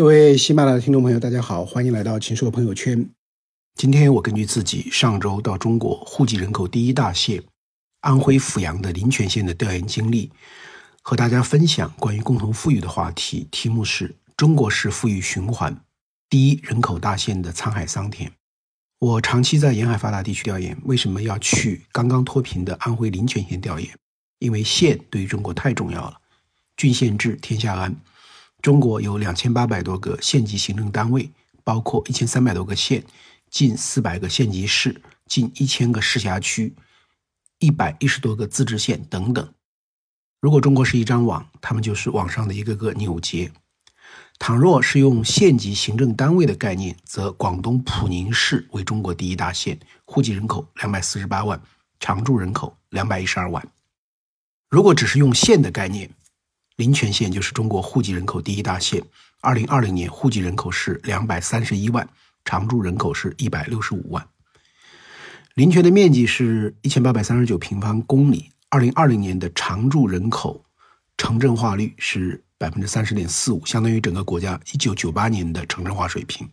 各位喜马拉雅的听众朋友，大家好，欢迎来到秦朔朋友圈。今天我根据自己上周到中国户籍人口第一大县安徽阜阳的临泉县的调研经历，和大家分享关于共同富裕的话题。题目是中国式富裕循环第一人口大县的沧海桑田。我长期在沿海发达地区调研，为什么要去刚刚脱贫的安徽临泉县调研？因为县对于中国太重要了，郡县治天下安。中国有两千八百多个县级行政单位，包括一千三百多个县、近四百个县级市、近一千个市辖区、一百一十多个自治县等等。如果中国是一张网，他们就是网上的一个个纽结。倘若是用县级行政单位的概念，则广东普宁市为中国第一大县，户籍人口两百四十八万，常住人口两百一十二万。如果只是用县的概念，临泉县就是中国户籍人口第一大县，二零二零年户籍人口是两百三十一万，常住人口是一百六十五万。临泉的面积是一千八百三十九平方公里，二零二零年的常住人口城镇化率是百分之三十点四五，相当于整个国家一九九八年的城镇化水平。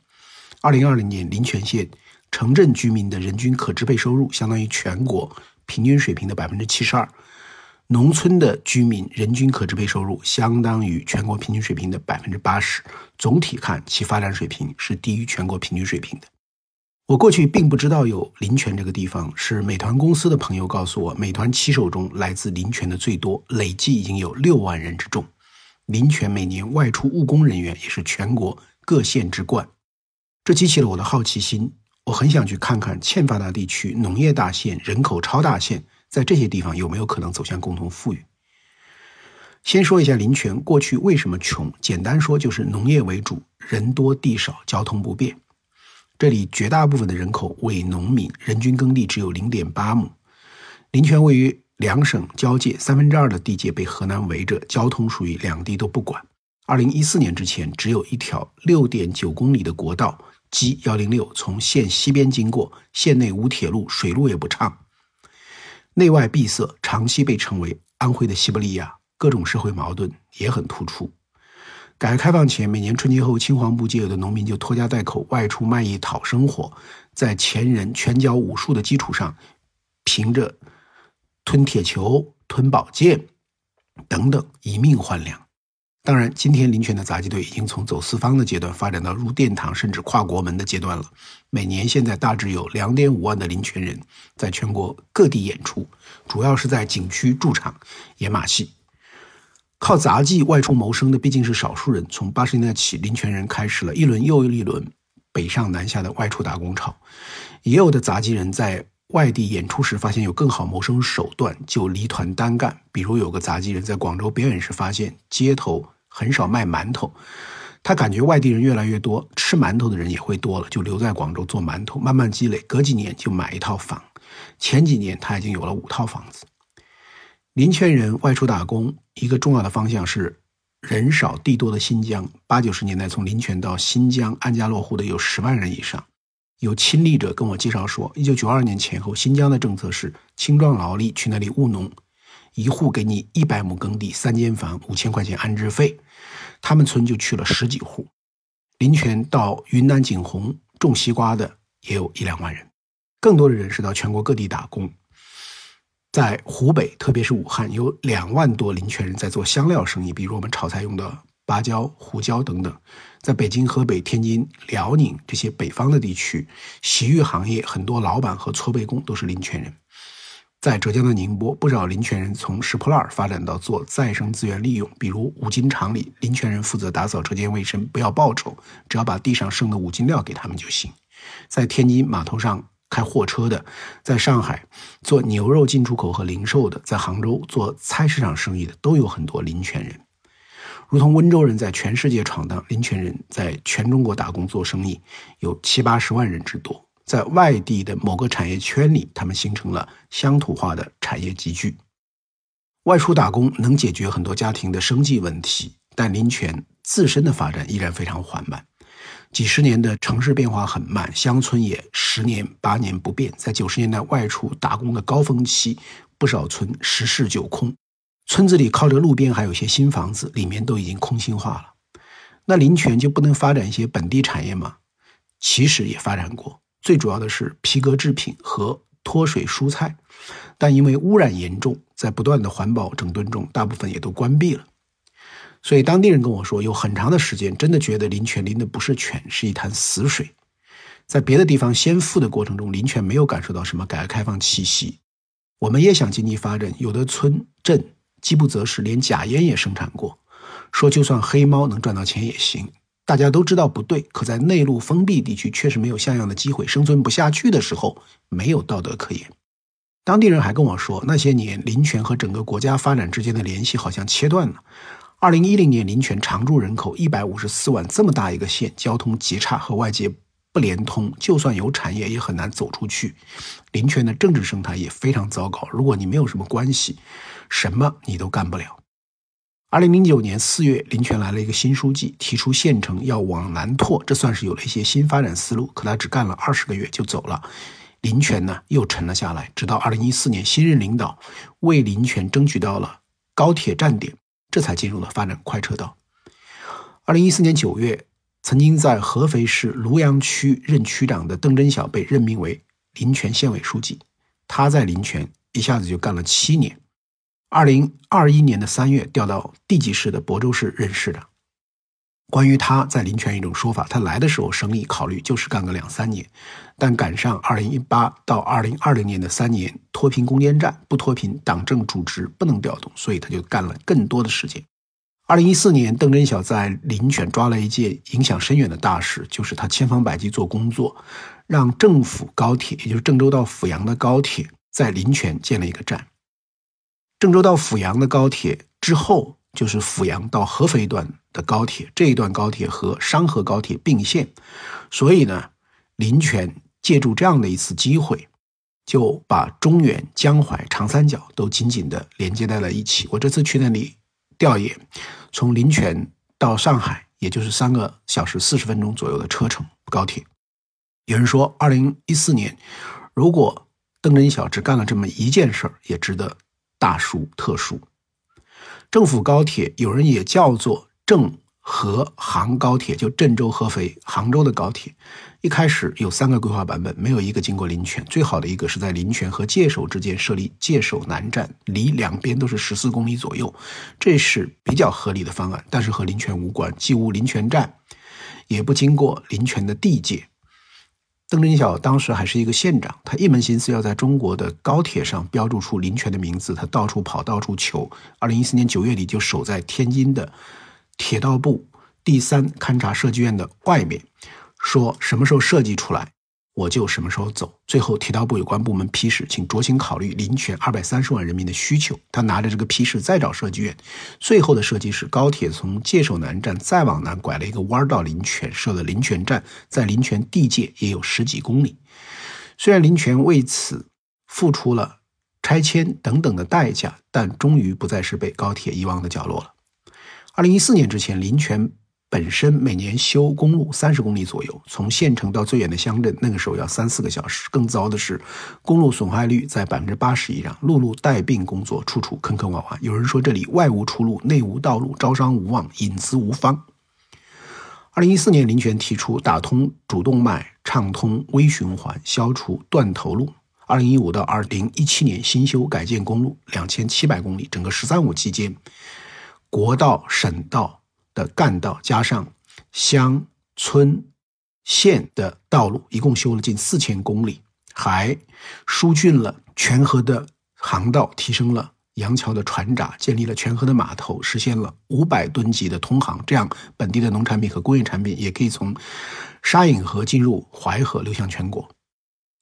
二零二零年临泉县城镇居民的人均可支配收入相当于全国平均水平的百分之七十二。农村的居民人均可支配收入相当于全国平均水平的百分之八十，总体看其发展水平是低于全国平均水平的。我过去并不知道有临泉这个地方，是美团公司的朋友告诉我，美团骑手中来自临泉的最多，累计已经有六万人之众。临泉每年外出务工人员也是全国各县之冠，这激起了我的好奇心，我很想去看看欠发达地区农业大县、人口超大县。在这些地方有没有可能走向共同富裕？先说一下临泉过去为什么穷，简单说就是农业为主，人多地少，交通不便。这里绝大部分的人口为农民，人均耕地只有零点八亩。临泉位于两省交界，三分之二的地界被河南围着，交通属于两地都不管。二零一四年之前，只有一条六点九公里的国道 G 幺零六从县西边经过，县内无铁路，水路也不畅。内外闭塞，长期被称为安徽的西伯利亚，各种社会矛盾也很突出。改革开放前，每年春节后，青黄不接，有的农民就拖家带口外出卖艺讨生活，在前人拳脚武术的基础上，凭着吞铁球、吞宝剑等等，以命换粮。当然，今天林泉的杂技队已经从走四方的阶段发展到入殿堂甚至跨国门的阶段了。每年现在大致有两点五万的林泉人在全国各地演出，主要是在景区驻场演马戏。靠杂技外出谋生的毕竟是少数人。从八十年代起，林泉人开始了一轮又一轮北上南下的外出打工潮。也有的杂技人在外地演出时发现有更好谋生手段，就离团单干。比如有个杂技人在广州表演时发现街头。很少卖馒头，他感觉外地人越来越多，吃馒头的人也会多了，就留在广州做馒头，慢慢积累，隔几年就买一套房。前几年他已经有了五套房子。临泉人外出打工，一个重要的方向是人少地多的新疆。八九十年代从临泉到新疆安家落户的有十万人以上。有亲历者跟我介绍说，一九九二年前后，新疆的政策是青壮劳力去那里务农。一户给你一百亩耕地，三间房，五千块钱安置费。他们村就去了十几户。临泉到云南景洪种西瓜的也有一两万人，更多的人是到全国各地打工。在湖北，特别是武汉，有两万多临泉人在做香料生意，比如我们炒菜用的芭蕉、胡椒等等。在北京、河北、天津、辽宁这些北方的地区，洗浴行业很多老板和搓背工都是临泉人。在浙江的宁波，不少临泉人从拾破烂发展到做再生资源利用，比如五金厂里，临泉人负责打扫车间卫生，不要报酬，只要把地上剩的五金料给他们就行。在天津码头上开货车的，在上海做牛肉进出口和零售的，在杭州做菜市场生意的，都有很多临泉人。如同温州人在全世界闯荡，临泉人在全中国打工做生意，有七八十万人之多。在外地的某个产业圈里，他们形成了乡土化的产业集聚。外出打工能解决很多家庭的生计问题，但临泉自身的发展依然非常缓慢。几十年的城市变化很慢，乡村也十年八年不变。在九十年代外出打工的高峰期，不少村十室九空，村子里靠着路边还有些新房子，里面都已经空心化了。那林泉就不能发展一些本地产业吗？其实也发展过，最主要的是皮革制品和脱水蔬菜，但因为污染严重，在不断的环保整顿中，大部分也都关闭了。所以当地人跟我说，有很长的时间真的觉得林泉淋的不是泉，是一潭死水。在别的地方先富的过程中，林泉没有感受到什么改革开放气息。我们也想经济发展，有的村镇饥不择食，连假烟也生产过。说就算黑猫能赚到钱也行，大家都知道不对。可在内陆封闭地区，确实没有像样的机会，生存不下去的时候，没有道德可言。当地人还跟我说，那些年林权和整个国家发展之间的联系好像切断了。二零一零年，林泉常住人口一百五十四万，这么大一个县，交通极差，和外界不连通，就算有产业也很难走出去。林泉的政治生态也非常糟糕，如果你没有什么关系，什么你都干不了。二零零九年四月，林权来了一个新书记，提出县城要往南拓，这算是有了一些新发展思路。可他只干了二十个月就走了，林权呢又沉了下来。直到二零一四年，新任领导为林权争取到了高铁站点，这才进入了发展快车道。二零一四年九月，曾经在合肥市庐阳区任区长的邓真晓被任命为林权县委书记，他在林权一下子就干了七年。二零二一年的三月，调到地级市的亳州市任市长。关于他在林泉一种说法，他来的时候生意考虑就是干个两三年，但赶上二零一八到二零二零年的三年脱贫攻坚战，不脱贫，党政主职不能调动，所以他就干了更多的时间。二零一四年，邓真晓在林泉抓了一件影响深远的大事，就是他千方百计做工作，让政府高铁，也就是郑州到阜阳的高铁，在林泉建了一个站。郑州到阜阳的高铁之后，就是阜阳到合肥段的高铁。这一段高铁和商河高铁并线，所以呢，林泉借助这样的一次机会，就把中原、江淮、长三角都紧紧的连接在了一起。我这次去那里调研，从林泉到上海，也就是三个小时四十分钟左右的车程高铁。有人说，二零一四年，如果邓真晓只干了这么一件事儿，也值得。大殊特殊，政府高铁有人也叫做郑合杭高铁，就郑州、合肥、杭州的高铁。一开始有三个规划版本，没有一个经过临泉。最好的一个是在临泉和界首之间设立界首南站，离两边都是十四公里左右，这是比较合理的方案。但是和临泉无关，既无临泉站，也不经过临泉的地界。邓真晓当时还是一个县长，他一门心思要在中国的高铁上标注出林权的名字，他到处跑，到处求。二零一四年九月底就守在天津的铁道部第三勘察设计院的外面，说什么时候设计出来。我就什么时候走。最后，铁道部有关部门批示，请酌情考虑林泉二百三十万人民的需求。他拿着这个批示再找设计院，最后的设计是高铁从界首南站再往南拐了一个弯到林泉，设了林泉站，在林泉地界也有十几公里。虽然林泉为此付出了拆迁等等的代价，但终于不再是被高铁遗忘的角落了。二零一四年之前，林泉。本身每年修公路三十公里左右，从县城到最远的乡镇，那个时候要三四个小时。更糟的是，公路损坏率在百分之八十以上，路路带病工作，处处坑坑洼洼。有人说这里外无出路，内无道路，招商无望，引资无方。二零一四年，林权提出打通主动脉，畅通微循环，消除断头路。二零一五到二零一七年，新修改建公路两千七百公里，整个“十三五”期间，国道、省道。的干道加上乡村县的道路，一共修了近四千公里，还疏浚了全河的航道，提升了杨桥的船闸，建立了全河的码头，实现了五百吨级的通航。这样，本地的农产品和工业产品也可以从沙颍河进入淮河，流向全国。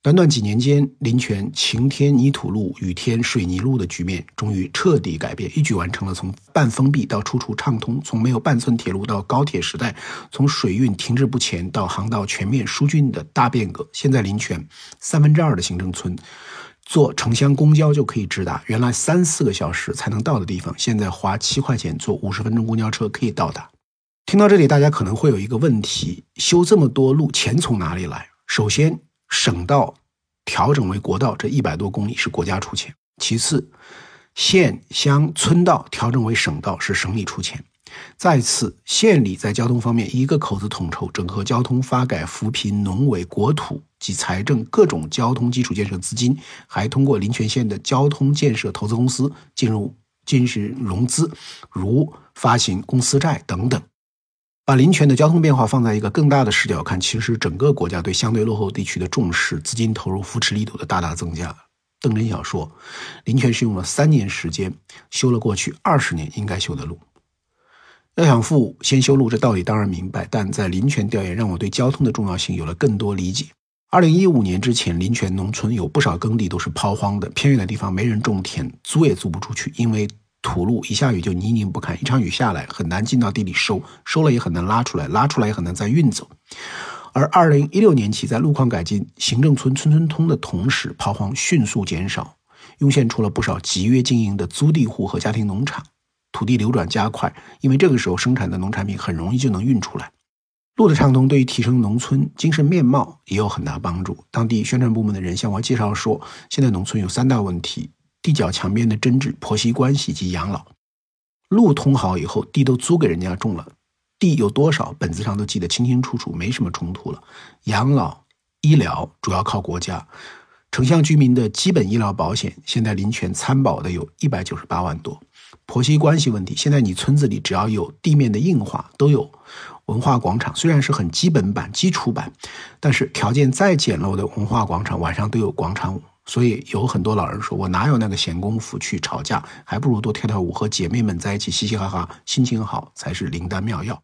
短短几年间，林泉晴天泥土路、雨天水泥路的局面终于彻底改变，一举完成了从半封闭到处处畅通，从没有半寸铁路到高铁时代，从水运停滞不前到航道全面疏浚的大变革。现在林泉三分之二的行政村，坐城乡公交就可以直达，原来三四个小时才能到的地方，现在花七块钱坐五十分钟公交车可以到达。听到这里，大家可能会有一个问题：修这么多路，钱从哪里来？首先。省道调整为国道，这一百多公里是国家出钱。其次，县乡村道调整为省道是省里出钱。再次，县里在交通方面一个口子统筹，整合交通发改、扶贫、农委、国土及财政各种交通基础建设资金，还通过临泉县的交通建设投资公司进入进行融资，如发行公司债等等。把林泉的交通变化放在一个更大的视角看，其实整个国家对相对落后地区的重视、资金投入、扶持力度的大大增加。邓真晓说，林泉是用了三年时间修了过去二十年应该修的路。要想富，先修路，这道理当然明白。但在林泉调研，让我对交通的重要性有了更多理解。二零一五年之前，林泉农村有不少耕地都是抛荒的，偏远的地方没人种田，租也租不出去，因为。土路一下雨就泥泞不堪，一场雨下来很难进到地里收，收了也很难拉出来，拉出来也很难再运走。而二零一六年起，在路况改进、行政村村村通的同时，抛荒迅速减少，涌现出了不少集约经营的租地户和家庭农场，土地流转加快，因为这个时候生产的农产品很容易就能运出来。路的畅通对于提升农村精神面貌也有很大帮助。当地宣传部门的人向我介绍说，现在农村有三大问题。地角墙边的争执、婆媳关系及养老，路通好以后，地都租给人家种了，地有多少，本子上都记得清清楚楚，没什么冲突了。养老、医疗主要靠国家，城乡居民的基本医疗保险，现在林泉参保的有一百九十八万多。婆媳关系问题，现在你村子里只要有地面的硬化，都有文化广场，虽然是很基本版、基础版，但是条件再简陋的文化广场，晚上都有广场舞。所以有很多老人说：“我哪有那个闲工夫去吵架？还不如多跳跳舞，和姐妹们在一起嘻嘻哈哈，心情好才是灵丹妙药。”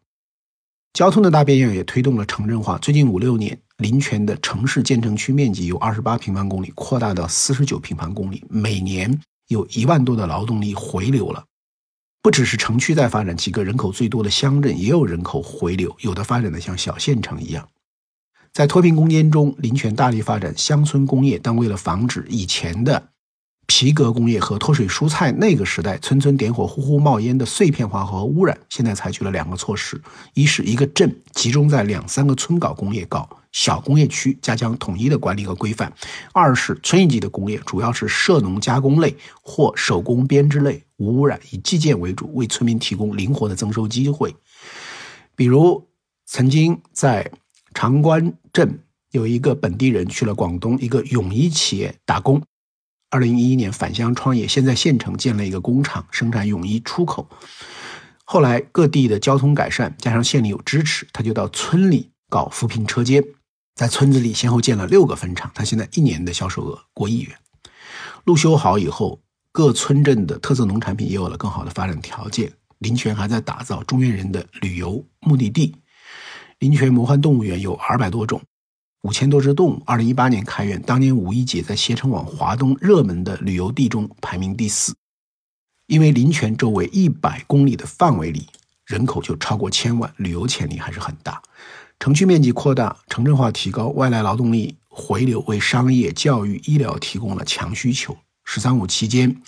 交通的大变样也推动了城镇化。最近五六年，临泉的城市建成区面积由二十八平方公里扩大到四十九平方公里，每年有一万多的劳动力回流了。不只是城区在发展，几个人口最多的乡镇也有人口回流，有的发展的像小县城一样。在脱贫攻坚中，林泉大力发展乡村工业，但为了防止以前的皮革工业和脱水蔬菜那个时代村村点火、呼呼冒烟的碎片化和污染，现在采取了两个措施：一是一个镇集中在两三个村搞工业，搞小工业区，加强统一的管理和规范；二是村一级的工业，主要是涉农加工类或手工编织类，无污染，以基建为主，为村民提供灵活的增收机会。比如曾经在。长关镇有一个本地人去了广东一个泳衣企业打工，二零一一年返乡创业，现在县城建了一个工厂生产泳衣出口。后来各地的交通改善，加上县里有支持，他就到村里搞扶贫车间，在村子里先后建了六个分厂，他现在一年的销售额过亿元。路修好以后，各村镇的特色农产品也有了更好的发展条件。林泉还在打造中原人的旅游目的地。林泉魔幻动物园有二百多种，五千多只动物。二零一八年开园，当年五一节在携程网华东热门的旅游地中排名第四。因为林泉周围一百公里的范围里，人口就超过千万，旅游潜力还是很大。城区面积扩大，城镇化提高，外来劳动力回流，为商业、教育、医疗提供了强需求。“十三五”期间，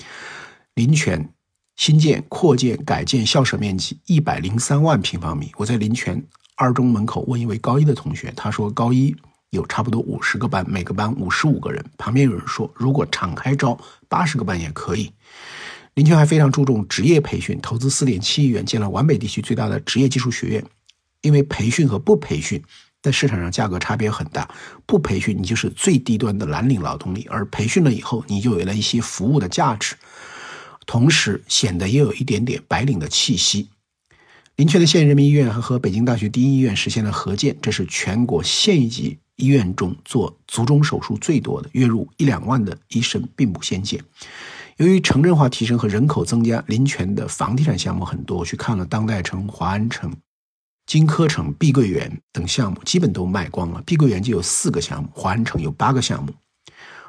林泉新建、扩建、改建校舍面积一百零三万平方米。我在林泉。二中门口问一位高一的同学，他说高一有差不多五十个班，每个班五十五个人。旁边有人说，如果敞开招八十个班也可以。林泉还非常注重职业培训，投资四点七亿元建了皖北地区最大的职业技术学院。因为培训和不培训在市场上价格差别很大，不培训你就是最低端的蓝领劳动力，而培训了以后你就有了一些服务的价值，同时显得也有一点点白领的气息。临泉的县人民医院还和北京大学第一医院实现了合建，这是全国县一级医院中做卒中手术最多的，月入一两万的医生并不鲜见。由于城镇化提升和人口增加，临泉的房地产项目很多，我去看了当代城、华安城、金科城、碧桂园等项目，基本都卖光了。碧桂园就有四个项目，华安城有八个项目。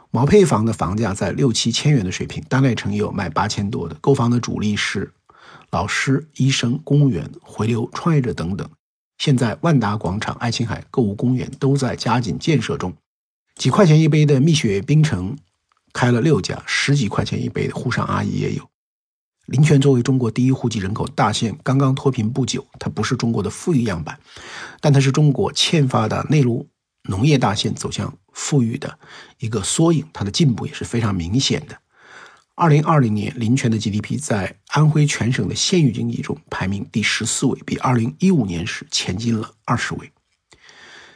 毛坯房的房价在六七千元的水平，当代城也有卖八千多的。购房的主力是。老师、医生、公务员、回流创业者等等，现在万达广场、爱琴海购物公园都在加紧建设中。几块钱一杯的蜜雪冰城开了六家，十几块钱一杯的沪上阿姨也有。林泉作为中国第一户籍人口大县，刚刚脱贫不久，它不是中国的富裕样板，但它是中国欠发达内陆农业大县走向富裕的一个缩影，它的进步也是非常明显的。二零二零年，临泉的 GDP 在安徽全省的县域经济中排名第十四位，比二零一五年时前进了二十位。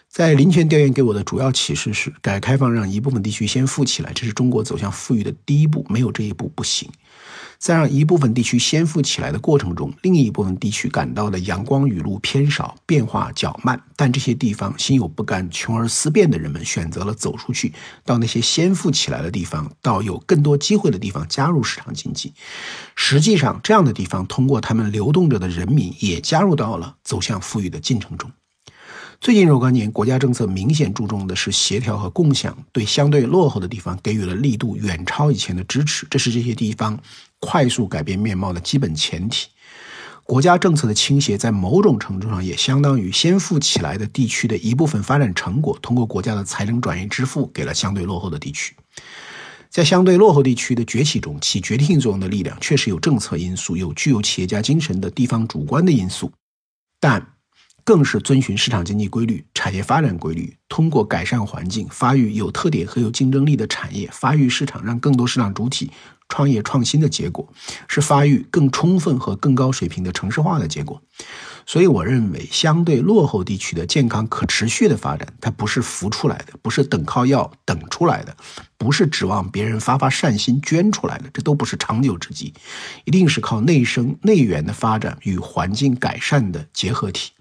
在临泉调研给我的主要启示是，改革开放让一部分地区先富起来，这是中国走向富裕的第一步，没有这一步不行。在让一部分地区先富起来的过程中，另一部分地区感到的阳光雨露偏少，变化较慢。但这些地方心有不甘、穷而思变的人们选择了走出去，到那些先富起来的地方，到有更多机会的地方加入市场经济。实际上，这样的地方通过他们流动着的人民，也加入到了走向富裕的进程中。最近若干年，国家政策明显注重的是协调和共享，对相对落后的地方给予了力度远超以前的支持，这是这些地方快速改变面貌的基本前提。国家政策的倾斜，在某种程度上也相当于先富起来的地区的一部分发展成果，通过国家的财政转移支付给了相对落后的地区。在相对落后地区的崛起中，起决定性作用的力量确实有政策因素，有具有企业家精神的地方主观的因素，但。更是遵循市场经济规律、产业发展规律，通过改善环境、发育有特点和有竞争力的产业，发育市场，让更多市场主体创业创新的结果，是发育更充分和更高水平的城市化的结果。所以，我认为相对落后地区的健康可持续的发展，它不是浮出来的，不是等靠要等出来的，不是指望别人发发善心捐出来的，这都不是长久之计，一定是靠内生内源的发展与环境改善的结合体。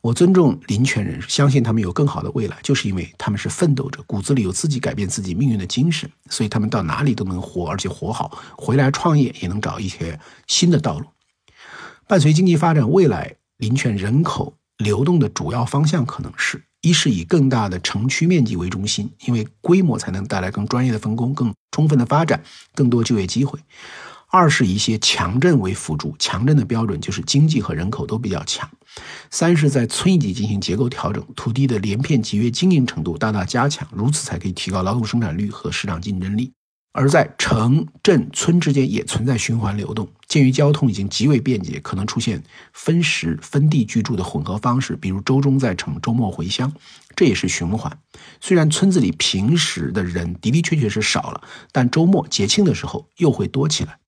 我尊重林权人，相信他们有更好的未来，就是因为他们是奋斗者，骨子里有自己改变自己命运的精神，所以他们到哪里都能活，而且活好，回来创业也能找一些新的道路。伴随经济发展，未来林泉人口流动的主要方向可能是一是以更大的城区面积为中心，因为规模才能带来更专业的分工、更充分的发展、更多就业机会。二是一些强镇为辅助，强镇的标准就是经济和人口都比较强。三是，在村一级进行结构调整，土地的连片集约经营程度大大加强，如此才可以提高劳动生产率和市场竞争力。而在城镇村之间也存在循环流动，鉴于交通已经极为便捷，可能出现分时分地居住的混合方式，比如周中在城，周末回乡，这也是循环。虽然村子里平时的人的的确确是少了，但周末节庆的时候又会多起来。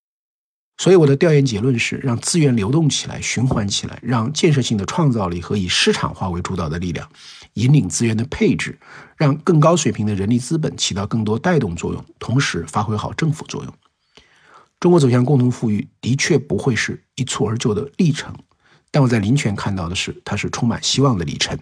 所以我的调研结论是，让资源流动起来、循环起来，让建设性的创造力和以市场化为主导的力量引领资源的配置，让更高水平的人力资本起到更多带动作用，同时发挥好政府作用。中国走向共同富裕的确不会是一蹴而就的历程，但我在林泉看到的是，它是充满希望的历程。